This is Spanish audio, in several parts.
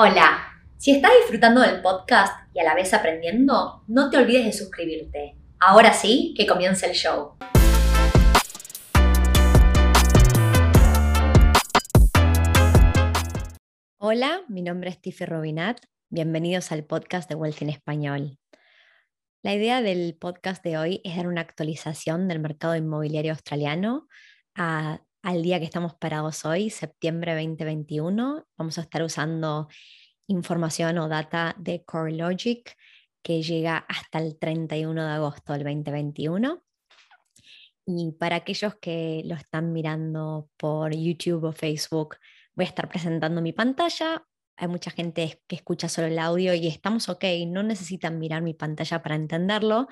Hola, si estás disfrutando del podcast y a la vez aprendiendo, no te olvides de suscribirte. Ahora sí, que comience el show. Hola, mi nombre es Tiffy Robinat. Bienvenidos al podcast de Wealth en Español. La idea del podcast de hoy es dar una actualización del mercado inmobiliario australiano a al día que estamos parados hoy, septiembre 2021. Vamos a estar usando información o data de CoreLogic que llega hasta el 31 de agosto del 2021. Y para aquellos que lo están mirando por YouTube o Facebook, voy a estar presentando mi pantalla hay mucha gente que escucha solo el audio y estamos ok, no necesitan mirar mi pantalla para entenderlo,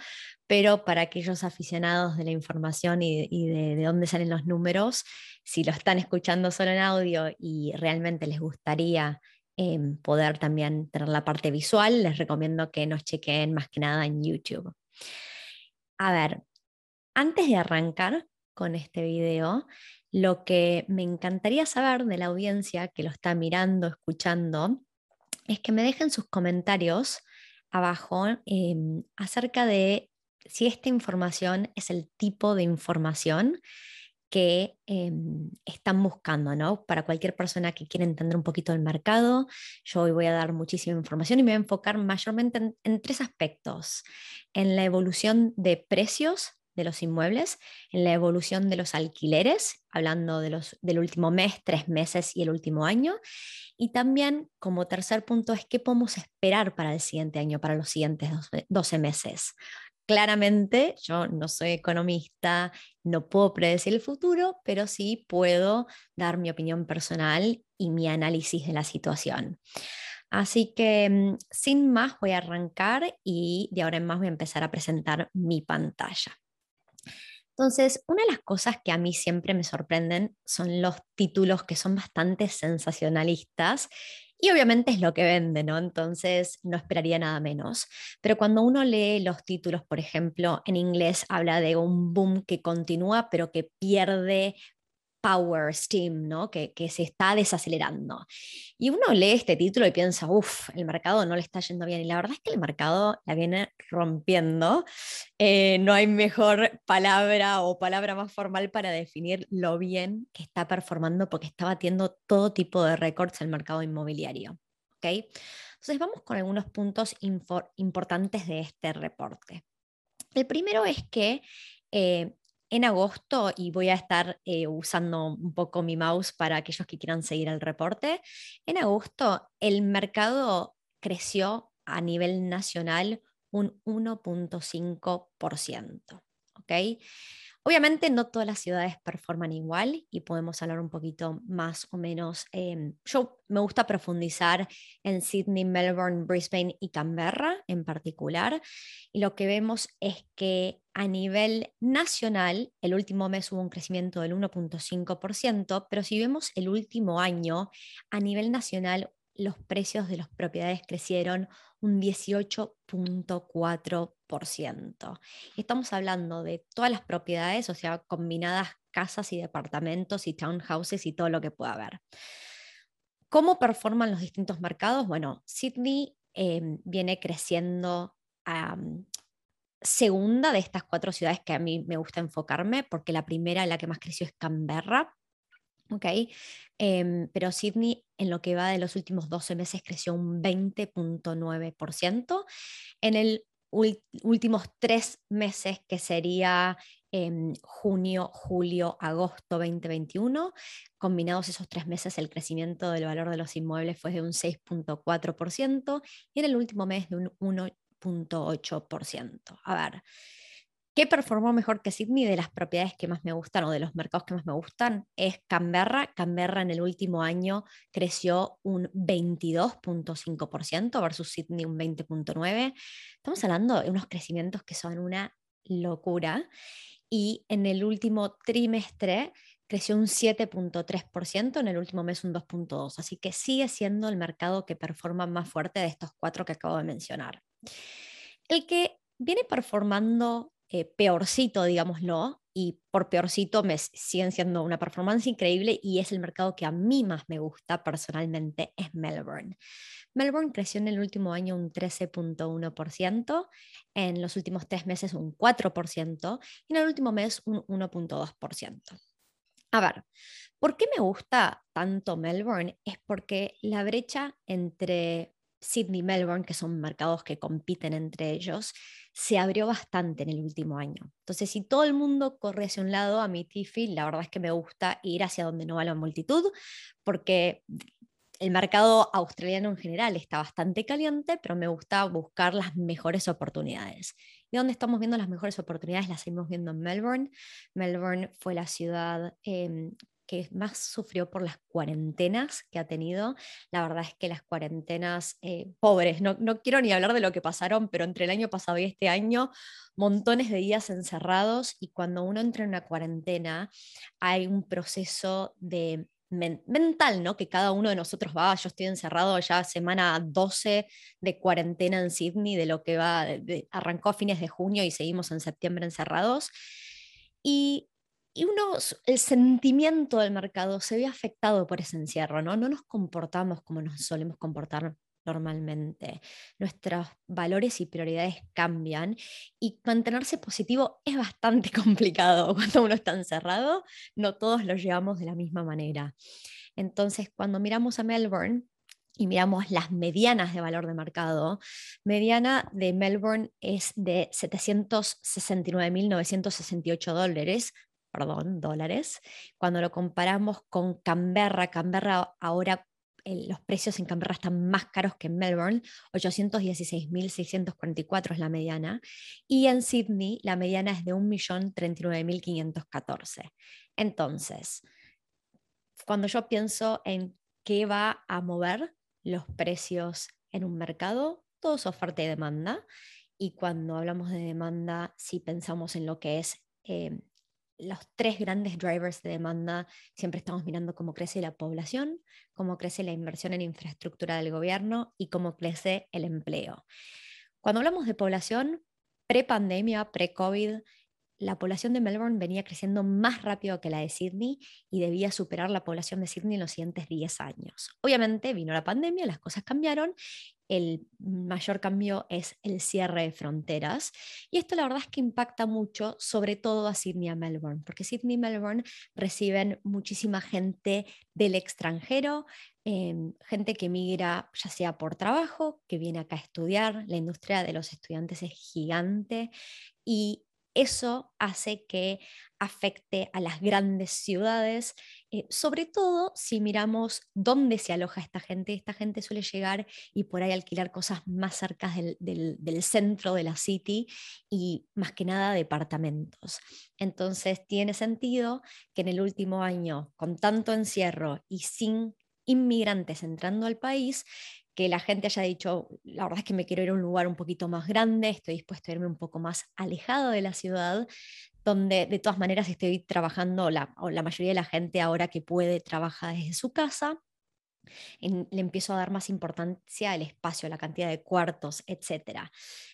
pero para aquellos aficionados de la información y, de, dónde salen los números, si lo están escuchando solo en audio y realmente les gustaría em, poder también tener la parte visual, les recomiendo que nos chequen más que nada en YouTube. A ver, antes de arrancar con este video, lo que me encantaría saber de la audiencia que lo está mirando, escuchando, es que me dejen sus comentarios abajo em, acerca de si esta información es el tipo de información que em, están buscando, ¿no? Para cualquier persona que quiera entender un poquito el mercado, yo hoy voy a dar muchísima información y me voy a enfocar mayormente en tres aspectos, en la evolución de precios de los inmuebles, en la evolución de los alquileres, hablando de los, del último mes, tres meses y el último año. Y también como tercer punto es qué podemos esperar para el siguiente año, para los siguientes 12 meses. Claramente yo no soy economista, no puedo predecir el futuro, pero sí puedo dar mi opinión personal y mi análisis de la situación. Así que mm, sin más voy a arrancar y de ahora en más voy a empezar a presentar mi pantalla. Entonces, una de las cosas que a mí siempre me sorprenden son los títulos que son bastante sensacionalistas y obviamente es lo que vende, ¿no? Entonces no esperaría nada menos. Pero cuando uno lee los títulos, por ejemplo, en inglés habla de un boom que continúa pero que pierde power, steam, ¿no? que, se está desacelerando. Y uno lee este título y piensa, uff, el mercado no le está yendo bien. Y la verdad es que el mercado la viene rompiendo. Eh, no hay mejor palabra o palabra más formal para definir lo bien que está performando porque está batiendo todo tipo de récords el mercado inmobiliario. ¿okay? Entonces vamos con algunos puntos importantes de este reporte. El primero es que eh, en agosto, y voy a estar eh, usando un poco mi mouse para aquellos que quieran seguir el reporte, en agosto el mercado creció a nivel nacional un 1.5%. ¿ok? Obviamente no todas las ciudades performan igual y podemos hablar un poquito más o menos. Em, yo me gusta profundizar en Sydney, Melbourne, Brisbane y Canberra en particular. Y lo que vemos es que a nivel nacional, el último mes hubo un crecimiento del 1.5%, pero si vemos el último año, a nivel nacional los precios de las propiedades crecieron un 18.4%. Estamos hablando de todas las propiedades, o sea, combinadas casas y departamentos y townhouses y todo lo que pueda haber. ¿Cómo performan los distintos mercados? Bueno, Sydney em, viene creciendo segunda de estas cuatro ciudades que a mí me gusta enfocarme, porque la primera, la que más creció, es Canberra, ¿ok? Em, pero Sydney en lo que va de los últimos 12 meses creció un 20.9%. En el últimos tres meses, que sería en junio, julio, agosto 2021, combinados esos tres meses, el crecimiento del valor de los inmuebles fue de un 6.4% y en el último mes de un 1.8%. A ver, ¿Qué performó mejor que Sydney de las propiedades que más me gustan o de los mercados que más me gustan? Es Canberra. Canberra en el último año creció un 22.5% versus Sydney un 20.9%. Estamos hablando de unos crecimientos que son una locura. Y en el último trimestre creció un 7.3%, en el último mes un 2.2%. Así que sigue siendo el mercado que performa más fuerte de estos cuatro que acabo de mencionar. El que viene performando eh, peorcito, digámoslo, y por peorcito me siguen siendo una performance increíble y es el mercado que a mí más me gusta personalmente, es Melbourne. Melbourne creció en el último año un 13.1%, en los últimos tres meses un 4% y en el último mes un 1.2%. A ver, ¿por qué me gusta tanto Melbourne? Es porque la brecha entre Sydney Melbourne, que son mercados que compiten entre ellos, se abrió bastante en el último año. Entonces, si todo el mundo corre hacia un lado, a mi Tiffy, la verdad es que me gusta ir hacia donde no va la multitud, porque el mercado australiano en general está bastante caliente, pero me gusta buscar las mejores oportunidades. ¿Y dónde estamos viendo las mejores oportunidades? Las seguimos viendo en Melbourne. Melbourne fue la ciudad em, que más sufrió por las cuarentenas que ha tenido. La verdad es que las cuarentenas eh, pobres, no, no, quiero ni hablar de lo que pasaron, pero entre el año pasado y este año, montones de días encerrados y cuando uno entra en una cuarentena hay un proceso de mental, ¿no? Que cada uno de nosotros va, yo estoy encerrado ya semana 12 de cuarentena en Sydney, de lo que va, arrancó a fines de junio y seguimos en septiembre encerrados. Y y uno, el sentimiento del mercado se ve afectado por ese encierro, ¿no? No nos comportamos como nos solemos comportar normalmente. Nuestros valores y prioridades cambian y mantenerse positivo es bastante complicado cuando uno está encerrado. No todos lo llevamos de la misma manera. Entonces, cuando miramos a Melbourne, y miramos las medianas de valor de mercado, mediana de Melbourne es de 769.968 dólares, perdón, dólares. Cuando lo comparamos con Canberra, Canberra ahora los precios en Canberra están más caros que en Melbourne, 816.644 es la mediana, y en Sydney la mediana es de 1.039.514. Entonces, cuando yo pienso en qué va a mover los precios en un mercado, todo es oferta y demanda. Y cuando hablamos de demanda, si pensamos en lo que es eh, los tres grandes drivers de demanda, siempre estamos mirando cómo crece la población, cómo crece la inversión en infraestructura del gobierno y cómo crece el empleo. Cuando hablamos de población, pre-pandemia, pre-COVID, la población de Melbourne venía creciendo más rápido que la de Sydney y debía superar la población de Sydney en los siguientes 10 años. Obviamente vino la pandemia, las cosas cambiaron el mayor cambio es el cierre de fronteras. Y esto la verdad es que impacta mucho, sobre todo a Sydney y a Melbourne, porque Sydney y Melbourne reciben muchísima gente del extranjero, em, gente que migra ya sea por trabajo, que viene acá a estudiar. La industria de los estudiantes es gigante y eso hace que afecte a las grandes ciudades, eh, sobre todo si miramos dónde se aloja esta gente. Esta gente suele llegar y por ahí alquilar cosas más cerca del, centro de la city y más que nada departamentos. Entonces tiene sentido que en el último año, con tanto encierro y sin inmigrantes entrando al país, que la gente haya dicho, la verdad es que me quiero ir a un lugar un poquito más grande, estoy dispuesto a irme un poco más alejado de la ciudad, donde de todas maneras estoy trabajando, la, la mayoría de la gente ahora que puede trabajar desde su casa, le empiezo a dar más importancia al espacio, a la cantidad de cuartos, etc.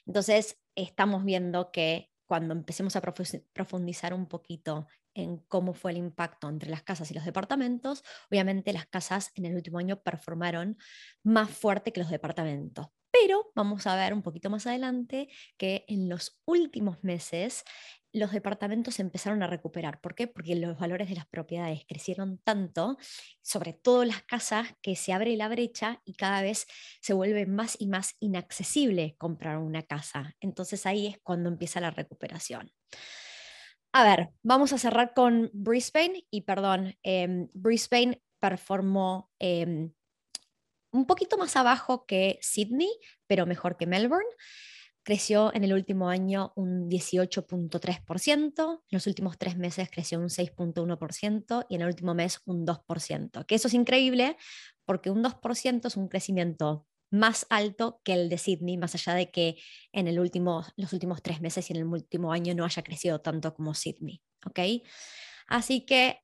Entonces, estamos viendo que cuando empecemos a profundizar un poquito en cómo fue el impacto entre las casas y los departamentos, obviamente las casas en el último año performaron más fuerte que los departamentos. Pero vamos a ver un poquito más adelante que en los últimos meses los departamentos empezaron a recuperar. ¿Por qué? Porque los valores de las propiedades crecieron tanto, sobre todo las casas, que se abre la brecha y cada vez se vuelve más y más inaccesible comprar una casa. Entonces ahí es cuando empieza la recuperación. A ver, vamos a cerrar con Brisbane y perdón, em, Brisbane performó em, un poquito más abajo que Sydney, pero mejor que Melbourne. Creció en el último año un 18.3%, en los últimos tres meses creció un 6.1% y en el último mes un 2%, que eso es increíble porque un 2% es un crecimiento más alto que el de Sydney, más allá de que en el último, los últimos tres meses y en el último año no haya crecido tanto como Sydney. ¿ok? Así que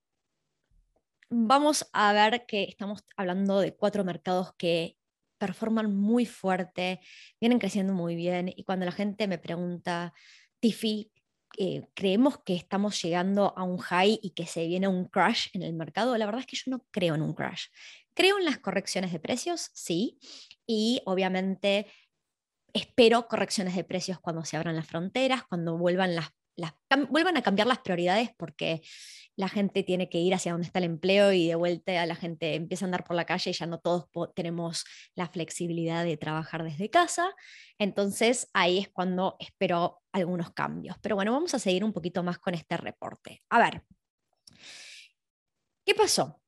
vamos a ver que estamos hablando de cuatro mercados que performan muy fuerte, vienen creciendo muy bien y cuando la gente me pregunta, Tiffy, eh, creemos que estamos llegando a un high y que se viene un crash en el mercado. La verdad es que yo no creo en un crash. Creo en las correcciones de precios, sí, y obviamente espero correcciones de precios cuando se abran las fronteras, cuando vuelvan las vuelvan a cambiar las prioridades porque la gente tiene que ir hacia donde está el empleo y de vuelta la gente empieza a andar por la calle y ya no todos tenemos la flexibilidad de trabajar desde casa. Entonces ahí es cuando espero algunos cambios. Pero bueno, vamos a seguir un poquito más con este reporte. A ver, ¿qué pasó?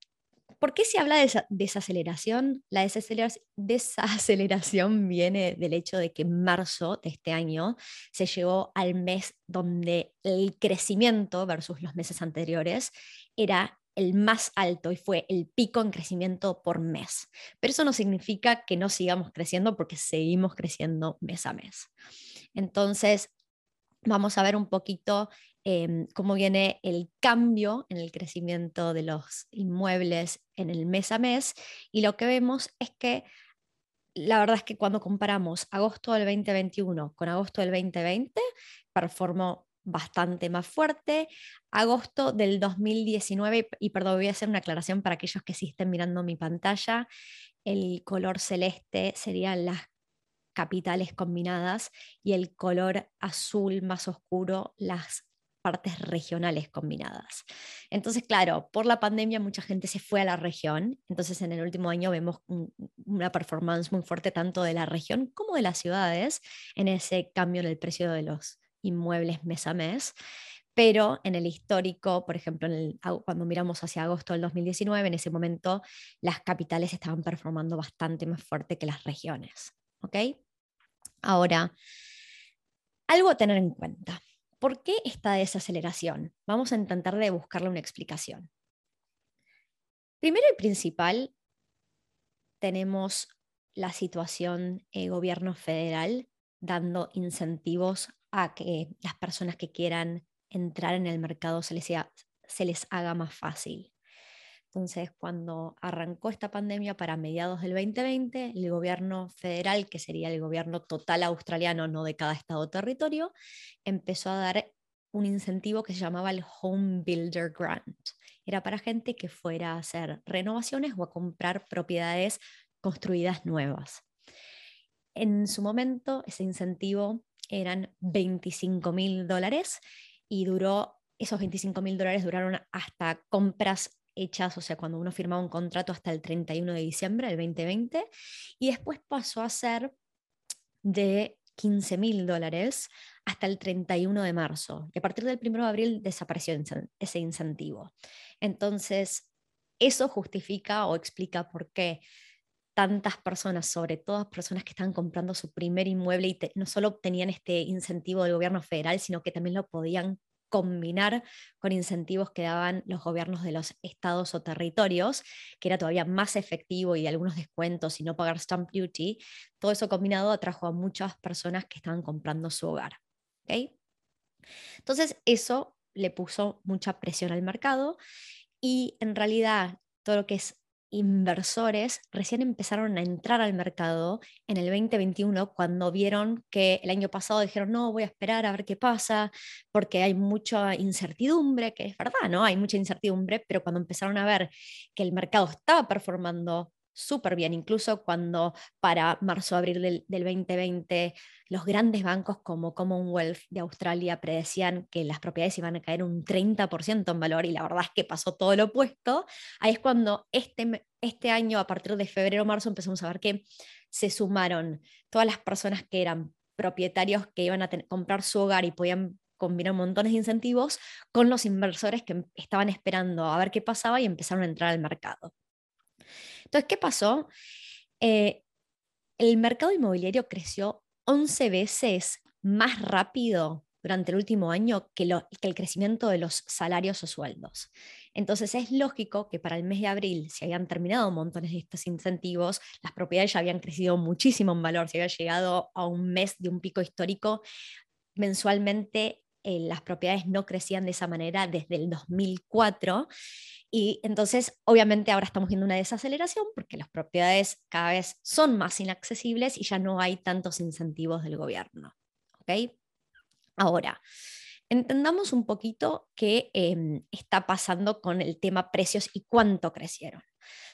¿Por qué se habla de desaceleración? La desaceleración viene del hecho de que en marzo de este año se llegó al mes donde el crecimiento versus los meses anteriores era el más alto y fue el pico en crecimiento por mes. Pero eso no significa que no sigamos creciendo porque seguimos creciendo mes a mes. Entonces, vamos a ver un poquito Em, cómo viene el cambio en el crecimiento de los inmuebles en el mes a mes. Y lo que vemos es que la verdad es que cuando comparamos agosto del 2021 con agosto del 2020, performó bastante más fuerte. Agosto del 2019, y perdón, voy a hacer una aclaración para aquellos que sí estén mirando mi pantalla, el color celeste serían las capitales combinadas y el color azul más oscuro las partes regionales combinadas. Entonces, claro, por la pandemia mucha gente se fue a la región, entonces en el último año vemos una performance muy fuerte tanto de la región como de las ciudades en ese cambio en el precio de los inmuebles mes a mes. Pero en el histórico, por ejemplo, en cuando miramos hacia agosto del 2019, en ese momento las capitales estaban performando bastante más fuerte que las regiones. ¿Ok? Ahora, algo a tener en cuenta. ¿Por qué esta desaceleración? Vamos a intentar de buscarle una explicación. Primero y principal, tenemos la situación eh, gobierno federal dando incentivos a que las personas que quieran entrar en el mercado se les, se les haga más fácil. Entonces, cuando arrancó esta pandemia para mediados del 2020, el gobierno federal, que sería el gobierno total australiano, no de cada estado o territorio, empezó a dar un incentivo que se llamaba el Home Builder Grant. Era para gente que fuera a hacer renovaciones o a comprar propiedades construidas nuevas. En su momento, ese incentivo eran 25 mil dólares y duró, esos 25 mil dólares duraron hasta compras hechas, o sea, cuando uno firmaba un contrato hasta el 31 de diciembre del 2020, y después pasó a ser de 15 mil dólares hasta el 31 de marzo. Y a partir del 1 de abril desapareció ese incentivo. Entonces, eso justifica o explica por qué tantas personas, sobre todo personas que estaban comprando su primer inmueble y no solo obtenían este incentivo del gobierno federal, sino que también lo podían combinar con incentivos que daban los gobiernos de los estados o territorios, que era todavía más efectivo y algunos descuentos y no pagar stamp duty, todo eso combinado atrajo a muchas personas que estaban comprando su hogar. Entonces eso le puso mucha presión al mercado y en realidad todo lo que es inversores recién empezaron a entrar al mercado en el 2021 cuando vieron que el año pasado dijeron, no, voy a esperar a ver qué pasa, porque hay mucha incertidumbre, que es verdad, ¿no? Hay mucha incertidumbre, pero cuando empezaron a ver que el mercado estaba performando súper bien, incluso cuando para marzo-abril del, del, 2020 los grandes bancos como Commonwealth de Australia predecían que las propiedades iban a caer un 30% en valor y la verdad es que pasó todo lo opuesto, ahí es cuando este, este año, a partir de febrero-marzo, empezamos a ver que se sumaron todas las personas que eran propietarios que iban a comprar su hogar y podían combinar montones de incentivos con los inversores que estaban esperando a ver qué pasaba y empezaron a entrar al mercado. Entonces, ¿qué pasó? Eh, el mercado inmobiliario creció 11 veces más rápido durante el último año que, el crecimiento de los salarios o sueldos. Entonces es lógico que para el mes de abril se habían terminado montones de estos incentivos, las propiedades ya habían crecido muchísimo en valor, se había llegado a un mes de un pico histórico. Mensualmente eh, las propiedades no crecían de esa manera desde el 2004 y entonces, obviamente, ahora estamos viendo una desaceleración porque las propiedades cada vez son más inaccesibles y ya no hay tantos incentivos del gobierno. ¿Ok? Ahora, entendamos un poquito qué em, está pasando con el tema precios y cuánto crecieron.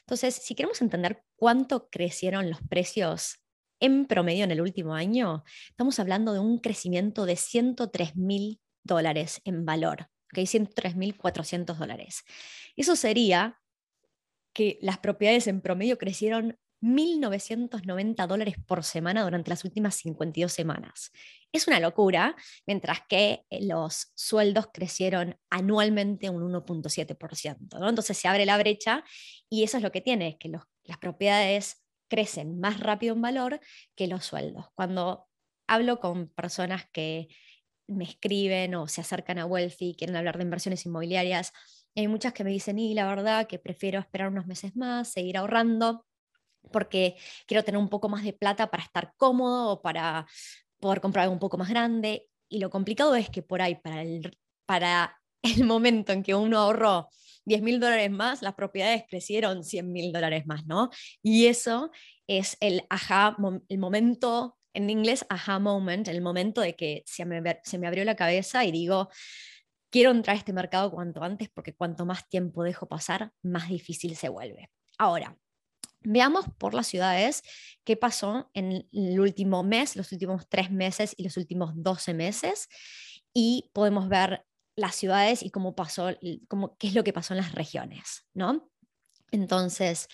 Entonces, si queremos entender cuánto crecieron los precios en promedio en el último año, estamos hablando de un crecimiento de 103 mil dólares en valor, ¿okay? 103.400 dólares. Eso sería que las propiedades en promedio crecieron 1.990 dólares por semana durante las últimas 52 semanas. Es una locura, mientras que eh, los sueldos crecieron anualmente un 1.7%. ¿no? Entonces se abre la brecha y eso es lo que tiene, es que las propiedades crecen más rápido en valor que los sueldos. Cuando hablo con personas que me escriben o se acercan a Wealthy, quieren hablar de inversiones inmobiliarias, hay muchas que me dicen, y la verdad que prefiero esperar unos meses más, seguir ahorrando, porque quiero tener un poco más de plata para estar cómodo o para poder comprar algo un poco más grande. Y lo complicado es que por ahí, para el, para el momento en que uno ahorró 10 mil dólares más, las propiedades crecieron 100 mil dólares más, ¿no? Y eso es el aha, el momento, en inglés, aha moment, el momento de que se me, se me abrió la cabeza y digo, quiero entrar a este mercado cuanto antes porque cuanto más tiempo dejo pasar, más difícil se vuelve. Ahora, Veamos por las ciudades qué pasó en el último mes, los últimos tres meses y los últimos 12 meses. Y podemos ver las ciudades y cómo pasó, cómo, qué es lo que pasó en las regiones, ¿no? Entonces,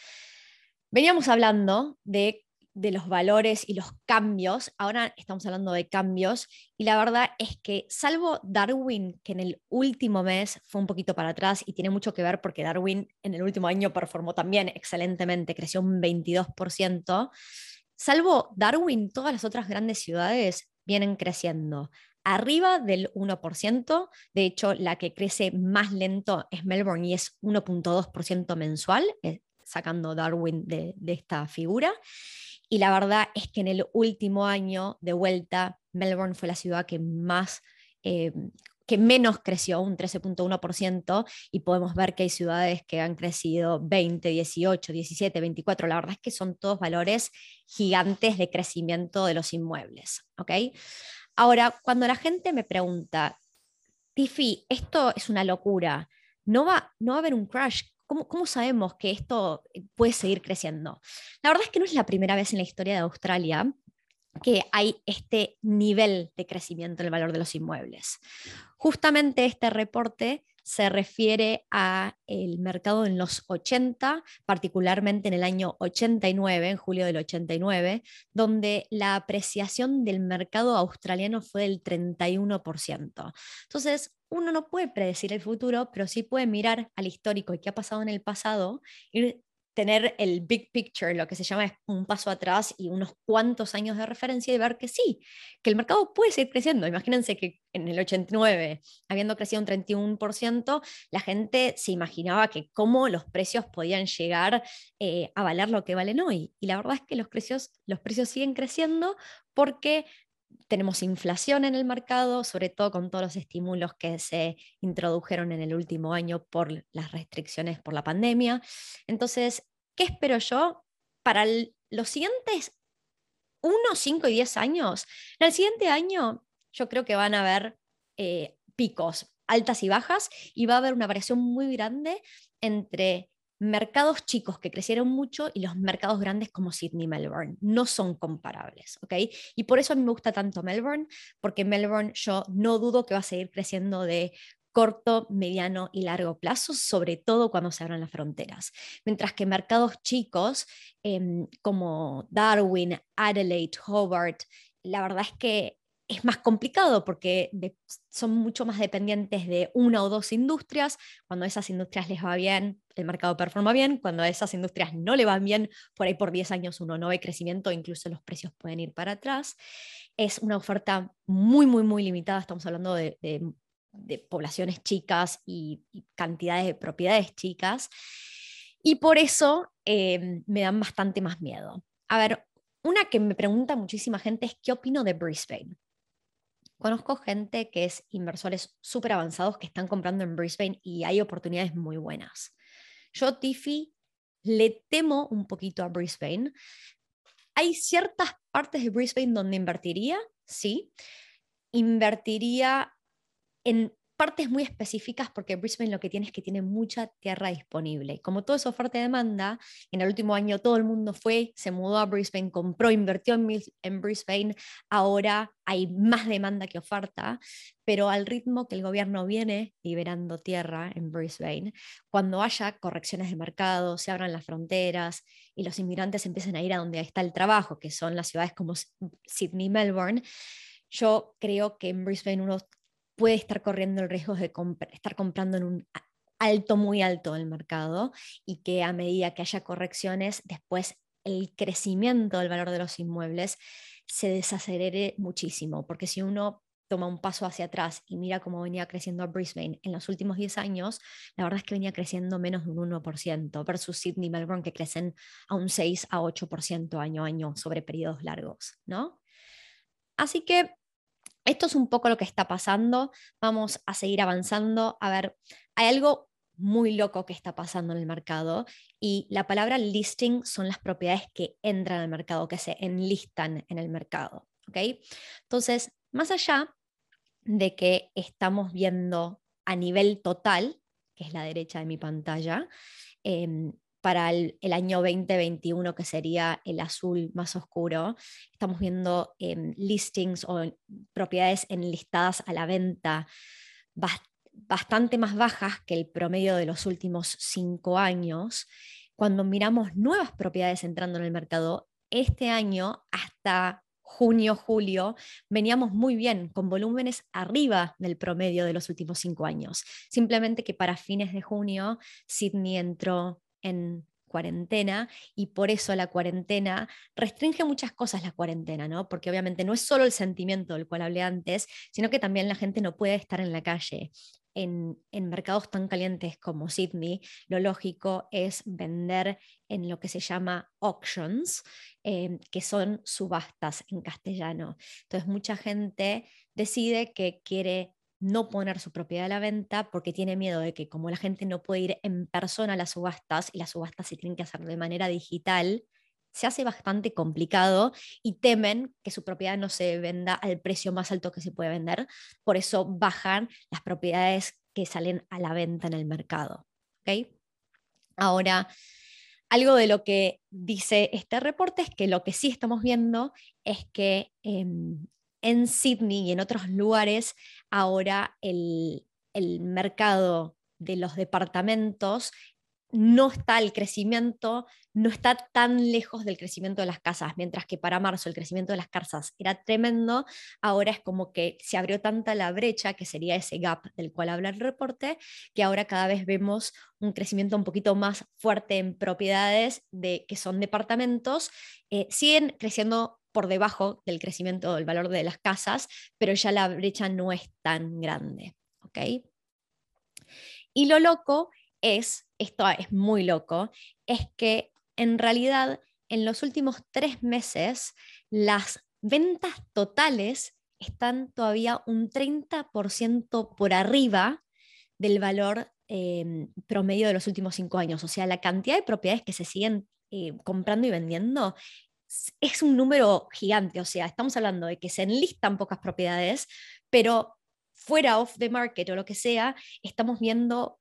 veníamos hablando de de los valores y los cambios, ahora estamos hablando de cambios, y la verdad es que salvo Darwin, que en el último mes fue un poquito para atrás y tiene mucho que ver porque Darwin en el último año performó también excelentemente, creció un 22%, salvo Darwin, todas las otras grandes ciudades vienen creciendo arriba del 1%. De hecho, la que crece más lento es Melbourne y es 1.2% mensual, eh, sacando Darwin de, de, esta figura. Y la verdad es que en el último año de vuelta, Melbourne fue la ciudad que más... Eh, que menos creció, un 13.1%, y podemos ver que hay ciudades que han crecido 20, 18, 17, 24. La verdad es que son todos valores gigantes de crecimiento de los inmuebles. ¿okay? Ahora, cuando la gente me pregunta, Tiffy, esto es una locura, ¿no va, no va a haber un crash? ¿Cómo, sabemos que esto puede seguir creciendo? La verdad es que no es la primera vez en la historia de Australia que hay este nivel de crecimiento en el valor de los inmuebles. Justamente este reporte se refiere a el mercado en los 80, particularmente en el año 89, en julio del 89, donde la apreciación del mercado australiano fue del 31%. Entonces, uno no puede predecir el futuro, pero sí puede mirar al histórico y qué ha pasado en el pasado y tener el big picture, lo que se llama un paso atrás y unos cuantos años de referencia y ver que sí, que el mercado puede seguir creciendo. Imagínense que en el 89, habiendo crecido un 31%, la gente se imaginaba que cómo los precios podían llegar eh, a valer lo que valen hoy. Y la verdad es que los precios, los precios siguen creciendo porque tenemos inflación en el mercado, sobre todo con todos los estímulos que se introdujeron en el último año por las restricciones por la pandemia. Entonces, ¿qué espero yo para los siguientes 1, 5 y 10 años? En el siguiente año yo creo que van a haber eh, picos altas y bajas y va a haber una variación muy grande entre mercados chicos que crecieron mucho y los mercados grandes como Sydney y Melbourne. No son comparables, ¿ok? Y por eso a mí me gusta tanto Melbourne, porque Melbourne yo no dudo que va a seguir creciendo de corto, mediano y largo plazo, sobre todo cuando se abran las fronteras. Mientras que mercados chicos em, como Darwin, Adelaide, Hobart, la verdad es que es más complicado porque son mucho más dependientes de una o dos industrias. Cuando esas industrias les va bien, el mercado performa bien. Cuando a esas industrias no le van bien, por ahí por 10 años uno no ve crecimiento, incluso los precios pueden ir para atrás. Es una oferta muy, muy, muy limitada. Estamos hablando de, poblaciones chicas y, cantidades de propiedades chicas. Y por eso eh, me dan bastante más miedo. A ver, una que me pregunta muchísima gente es qué opino de Brisbane. Conozco gente que es inversores súper avanzados que están comprando en Brisbane y hay oportunidades muy buenas. Yo, Tiffy, le temo un poquito a Brisbane. Hay ciertas partes de Brisbane donde invertiría, sí. Invertiría en partes muy específicas porque Brisbane lo que tiene es que tiene mucha tierra disponible. Como todo es oferta y demanda, en el último año todo el mundo fue, se mudó a Brisbane, compró, invirtió en, en Brisbane, ahora hay más demanda que oferta, pero al ritmo que el gobierno viene liberando tierra en Brisbane, cuando haya correcciones de mercado, se abran las fronteras y los inmigrantes empiecen a ir a donde está el trabajo, que son las ciudades como Sydney, Melbourne, yo creo que en Brisbane uno puede estar corriendo el riesgo de estar comprando en un alto, muy alto del mercado y que a medida que haya correcciones, después el crecimiento del valor de los inmuebles se desacelere muchísimo, porque si uno toma un paso hacia atrás y mira cómo venía creciendo Brisbane en los últimos 10 años, la verdad es que venía creciendo menos de un 1% versus Sydney y Melbourne que crecen a un 6 a 8% año a año sobre periodos largos, ¿no? Así que esto es un poco lo que está pasando. Vamos a seguir avanzando. A ver, hay algo muy loco que está pasando en el mercado y la palabra listing son las propiedades que entran al mercado, que se enlistan en el mercado. ¿ok? Entonces, más allá de que estamos viendo a nivel total, que es la derecha de mi pantalla, em, para el, año 2021, que sería el azul más oscuro, estamos viendo em, listings o propiedades enlistadas a la venta bastante más bajas que el promedio de los últimos cinco años. Cuando miramos nuevas propiedades entrando en el mercado, este año hasta junio, julio, veníamos muy bien, con volúmenes arriba del promedio de los últimos cinco años. Simplemente que para fines de junio, Sydney entró en cuarentena y por eso la cuarentena restringe muchas cosas la cuarentena, ¿no? Porque obviamente no es solo el sentimiento del cual hablé antes, sino que también la gente no puede estar en la calle. En, en, mercados tan calientes como Sydney, lo lógico es vender en lo que se llama auctions, eh, que son subastas en castellano. Entonces mucha gente decide que quiere no poner su propiedad a la venta porque tiene miedo de que como la gente no puede ir en persona a las subastas y las subastas se tienen que hacer de manera digital, se hace bastante complicado y temen que su propiedad no se venda al precio más alto que se puede vender. Por eso bajan las propiedades que salen a la venta en el mercado. Ahora, algo de lo que dice este reporte es que lo que sí estamos viendo es que em, en Sydney y en otros lugares ahora el, mercado de los departamentos no está el crecimiento, no está tan lejos del crecimiento de las casas, mientras que para marzo el crecimiento de las casas era tremendo, ahora es como que se abrió tanta la brecha, que sería ese gap del cual habla el reporte, que ahora cada vez vemos un crecimiento un poquito más fuerte en propiedades de, que son departamentos, eh, siguen creciendo por debajo del crecimiento del valor de las casas, pero ya la brecha no es tan grande. ¿ok? Y lo loco es, esto es muy loco, es que en realidad en los últimos tres meses las ventas totales están todavía un 30% por arriba del valor eh, promedio de los últimos cinco años. O sea, la cantidad de propiedades que se siguen eh, comprando y vendiendo es un número gigante, o sea, estamos hablando de que se enlistan pocas propiedades, pero fuera of the market o lo que sea, estamos viendo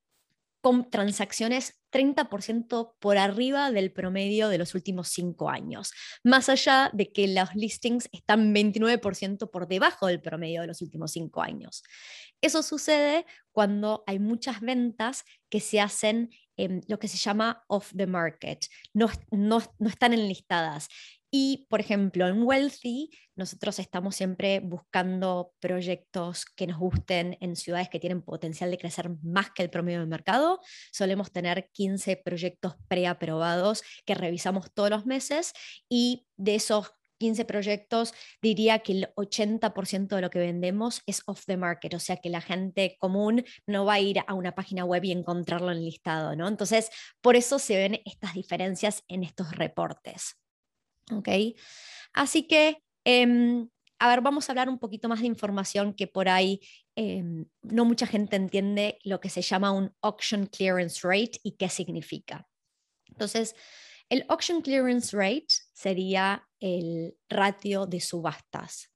con transacciones 30% por arriba del promedio de los últimos cinco años, más allá de que los listings están 29% por debajo del promedio de los últimos cinco años. Eso sucede cuando hay muchas ventas que se hacen en lo que se llama off the market, no, no, no están enlistadas. Y, por ejemplo, en Wealthy, nosotros estamos siempre buscando proyectos que nos gusten en ciudades que tienen potencial de crecer más que el promedio del mercado. Solemos tener 15 proyectos preaprobados que revisamos todos los meses y de esos 15 proyectos, diría que el 80% de lo que vendemos es off the market, o sea que la gente común no va a ir a una página web y encontrarlo en listado, ¿no? Entonces, por eso se ven estas diferencias en estos reportes. ¿ok? Así que, em, a ver, vamos a hablar un poquito más de información que por ahí em, no mucha gente entiende lo que se llama un auction clearance rate y qué significa. Entonces, el auction clearance rate sería el ratio de subastas.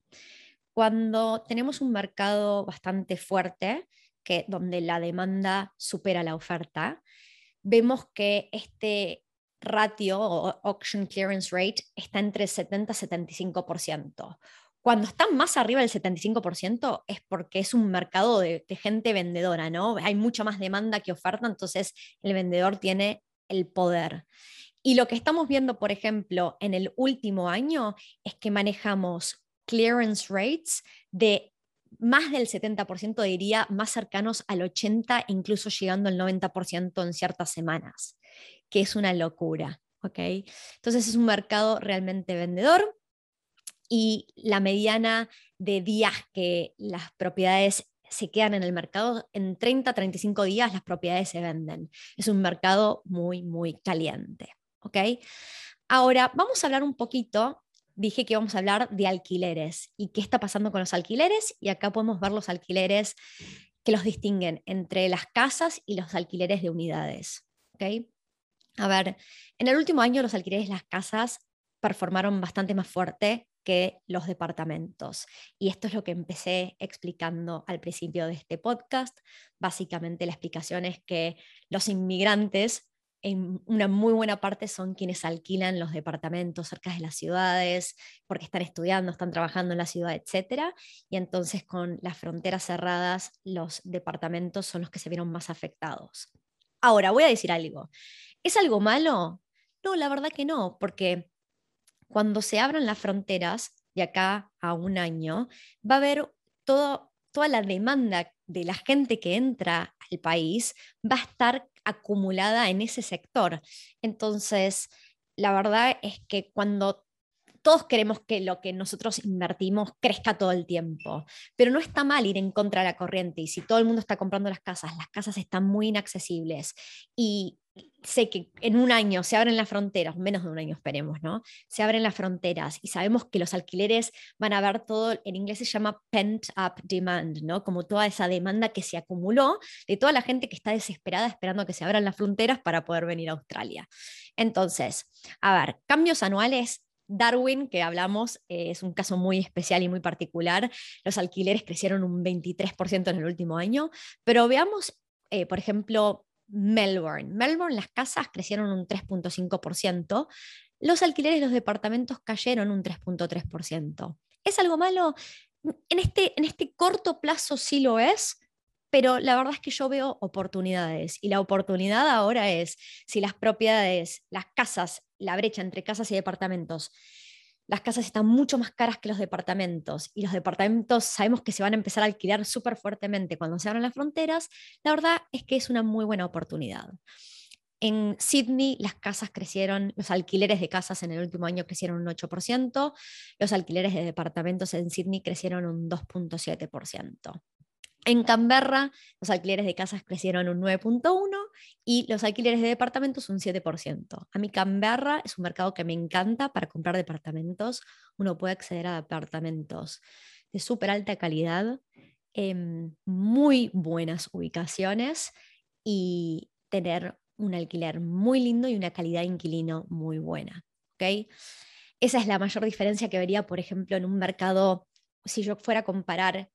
Cuando tenemos un mercado bastante fuerte, que, donde la demanda supera la oferta, vemos que este ratio auction clearance rate está entre 70 y 75%. Cuando está más arriba del 75% es porque es un mercado de, de, gente vendedora, ¿no? Hay mucha más demanda que oferta, entonces el vendedor tiene el poder. Y lo que estamos viendo, por ejemplo, en el último año es que manejamos clearance rates de más del 70%, diría, más cercanos al 80%, incluso llegando al 90% en ciertas semanas, que es una locura. ¿ok? Entonces es un mercado realmente vendedor y la mediana de días que las propiedades se quedan en el mercado, en 30, 35 días las propiedades se venden. Es un mercado muy, muy caliente. ¿Ok? Ahora, vamos a hablar un poquito, dije que vamos a hablar de alquileres y qué está pasando con los alquileres y acá podemos ver los alquileres que los distinguen entre las casas y los alquileres de unidades, ¿ok? A ver, en el último año los alquileres de las casas performaron bastante más fuerte que los departamentos. Y esto es lo que empecé explicando al principio de este podcast. Básicamente la explicación es que los inmigrantes en una muy buena parte son quienes alquilan los departamentos cerca de las ciudades, porque están estudiando, están trabajando en la ciudad, etc. Y entonces con las fronteras cerradas, los departamentos son los que se vieron más afectados. Ahora, voy a decir algo. ¿Es algo malo? No, la verdad que no, porque cuando se abran las fronteras, de acá a un año, va a haber todo, toda la demanda de la gente que entra al país, va a estar acumulada en ese sector. Entonces, la verdad es que cuando todos queremos que lo que nosotros invertimos crezca todo el tiempo, pero no está mal ir en contra de la corriente y si todo el mundo está comprando las casas, las casas están muy inaccesibles y sé que en un año se abren las fronteras, menos de un año esperemos, ¿no? Se abren las fronteras y sabemos que los alquileres van a ver todo, en inglés se llama pent up demand, ¿no? Como toda esa demanda que se acumuló de toda la gente que está desesperada esperando que se abran las fronteras para poder venir a Australia. Entonces, a ver, cambios anuales. Darwin, que hablamos, eh, es un caso muy especial y muy particular. Los alquileres crecieron un 23% en el último año, pero veamos, eh, por ejemplo, Melbourne. Melbourne las casas crecieron un 3.5%, los alquileres de los departamentos cayeron un 3.3%. ¿Es algo malo? En este, en este corto plazo sí lo es, pero la verdad es que yo veo oportunidades y la oportunidad ahora es si las propiedades, las casas, la brecha entre casas y departamentos las casas están mucho más caras que los departamentos y los departamentos sabemos que se van a empezar a alquilar súper fuertemente cuando se abran las fronteras, la verdad es que es una muy buena oportunidad. En Sydney las casas crecieron, los alquileres de casas en el último año crecieron un 8%, los alquileres de departamentos en Sydney crecieron un 2.7%. En Canberra, los alquileres de casas crecieron un 9.1 y los alquileres de departamentos un 7%. A mí Canberra es un mercado que me encanta para comprar departamentos. Uno puede acceder a departamentos de súper alta calidad, en muy buenas ubicaciones y tener un alquiler muy lindo y una calidad de inquilino muy buena. ¿okay? Esa es la mayor diferencia que vería, por ejemplo, en un mercado, si yo fuera a comparar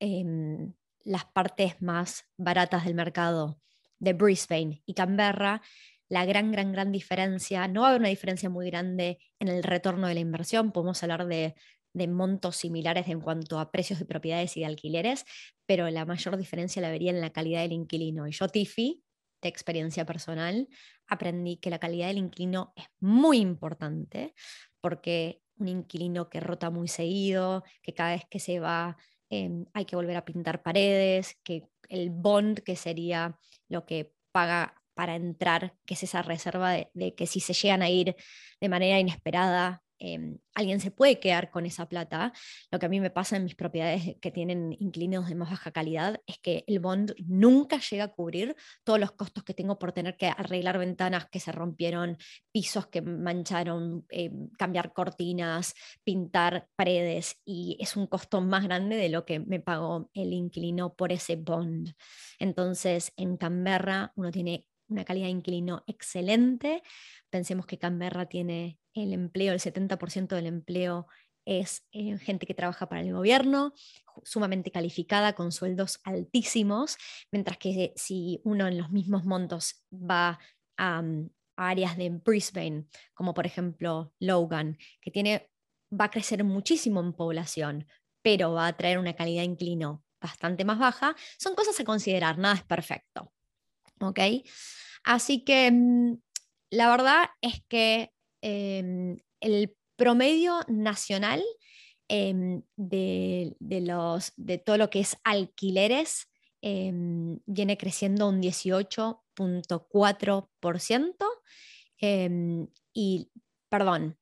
las partes más baratas del mercado de Brisbane y Canberra, la gran, gran, gran diferencia, no va a haber una diferencia muy grande en el retorno de la inversión, podemos hablar de, de montos similares en cuanto a precios de propiedades y de alquileres, pero la mayor diferencia la vería en la calidad del inquilino. Y yo, Tiffy, de experiencia personal, aprendí que la calidad del inquilino es muy importante porque un inquilino que rota muy seguido, que cada vez que se va Em, hay que volver a pintar paredes, que el bond, que sería lo que paga para entrar, que es esa reserva de, que si se llegan a ir de manera inesperada Em, alguien se puede quedar con esa plata. Lo que a mí me pasa en mis propiedades que tienen inquilinos de más baja calidad es que el bond nunca llega a cubrir todos los costos que tengo por tener que arreglar ventanas que se rompieron, pisos que mancharon, em, cambiar cortinas, pintar paredes y es un costo más grande de lo que me pagó el inquilino por ese bond. Entonces, en Canberra uno tiene una calidad de inquilino excelente. Pensemos que Canberra tiene el empleo, el 70% del empleo es eh, gente que trabaja para el gobierno, sumamente calificada, con sueldos altísimos, mientras que si uno en los mismos montos va a, mm, áreas de Brisbane, como por ejemplo Logan, que tiene, va a crecer muchísimo en población, pero va a traer una calidad de inclino bastante más baja, son cosas a considerar, nada es perfecto. ¿Ok? Así que mm, la verdad es que em, el promedio nacional em, de, los, de todo lo que es alquileres em, viene creciendo un 18.4%. y, perdón,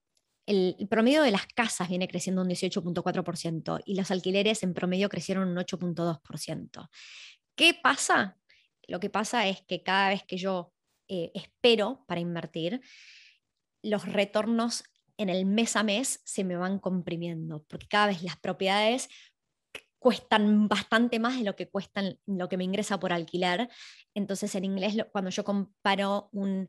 el, promedio de las casas viene creciendo un 18.4% y los alquileres en promedio crecieron un 8.2%. ¿Qué pasa? Lo que pasa es que cada vez que yo eh, espero para invertir, los retornos en el mes a mes se me van comprimiendo, porque cada vez las propiedades cuestan bastante más de lo que cuestan lo que me ingresa por alquiler. Entonces, en inglés, cuando yo comparo un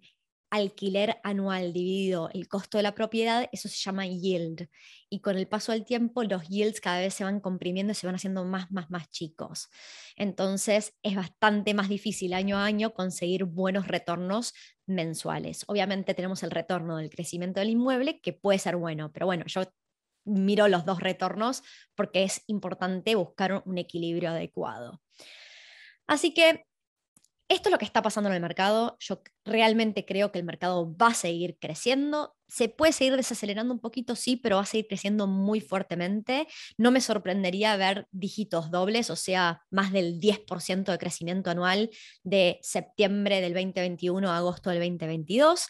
alquiler anual dividido el costo de la propiedad, eso se llama yield. Y con el paso del tiempo, los yields cada vez se van comprimiendo y se van haciendo más, más, más chicos. Entonces, es bastante más difícil año a año conseguir buenos retornos mensuales. Obviamente tenemos el retorno del crecimiento del inmueble, que puede ser bueno, pero bueno, yo miro los dos retornos porque es importante buscar un equilibrio adecuado. Así que esto es lo que está pasando en el mercado. Yo realmente creo que el mercado va a seguir creciendo. Se puede seguir desacelerando un poquito, sí, pero va a seguir creciendo muy fuertemente. No me sorprendería ver dígitos dobles, o sea, más del 10% de crecimiento anual de septiembre del 2021 a agosto del 2022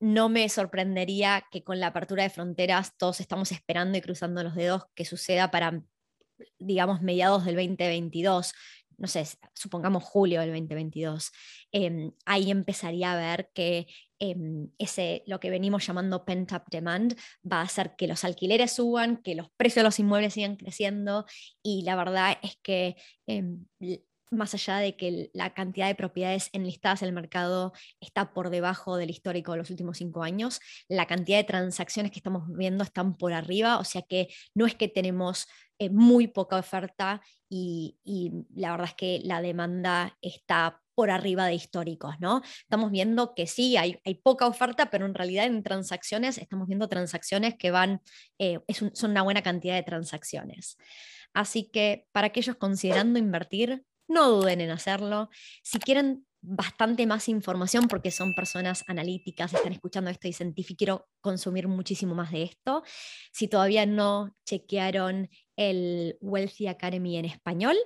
no me sorprendería que con la apertura de fronteras todos estamos esperando y cruzando los dedos que suceda para, digamos, mediados del 2022 no sé, supongamos julio del 2022, em, ahí empezaría a ver que em, ese, lo que venimos llamando pent-up demand va a hacer que los alquileres suban, que los precios de los inmuebles sigan creciendo y la verdad es que em, más allá de que la cantidad de propiedades enlistadas en el mercado está por debajo del histórico de los últimos cinco años, la cantidad de transacciones que estamos viendo están por arriba, o sea que no es que tenemos eh, muy poca oferta y, la verdad es que la demanda está por arriba de históricos, ¿no? Estamos viendo que sí, hay, poca oferta, pero en realidad en transacciones estamos viendo transacciones que van, eh, son una buena cantidad de transacciones. Así que para aquellos considerando invertir, no duden en hacerlo. Si quieren bastante más información porque son personas analíticas, están escuchando esto y dicen, quiero consumir muchísimo más de esto. Si todavía no chequearon el Wealthy Academy en español,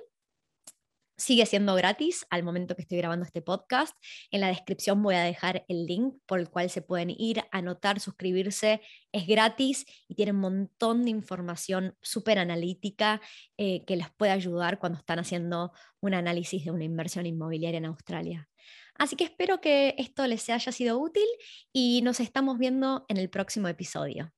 Sigue siendo gratis al momento que estoy grabando este podcast. En la descripción voy a dejar el link por el cual se pueden ir, anotar, suscribirse. Es gratis y tiene un montón de información súper analítica eh, que les puede ayudar cuando están haciendo un análisis de una inversión inmobiliaria en Australia. Así que espero que esto les haya sido útil y nos estamos viendo en el próximo episodio.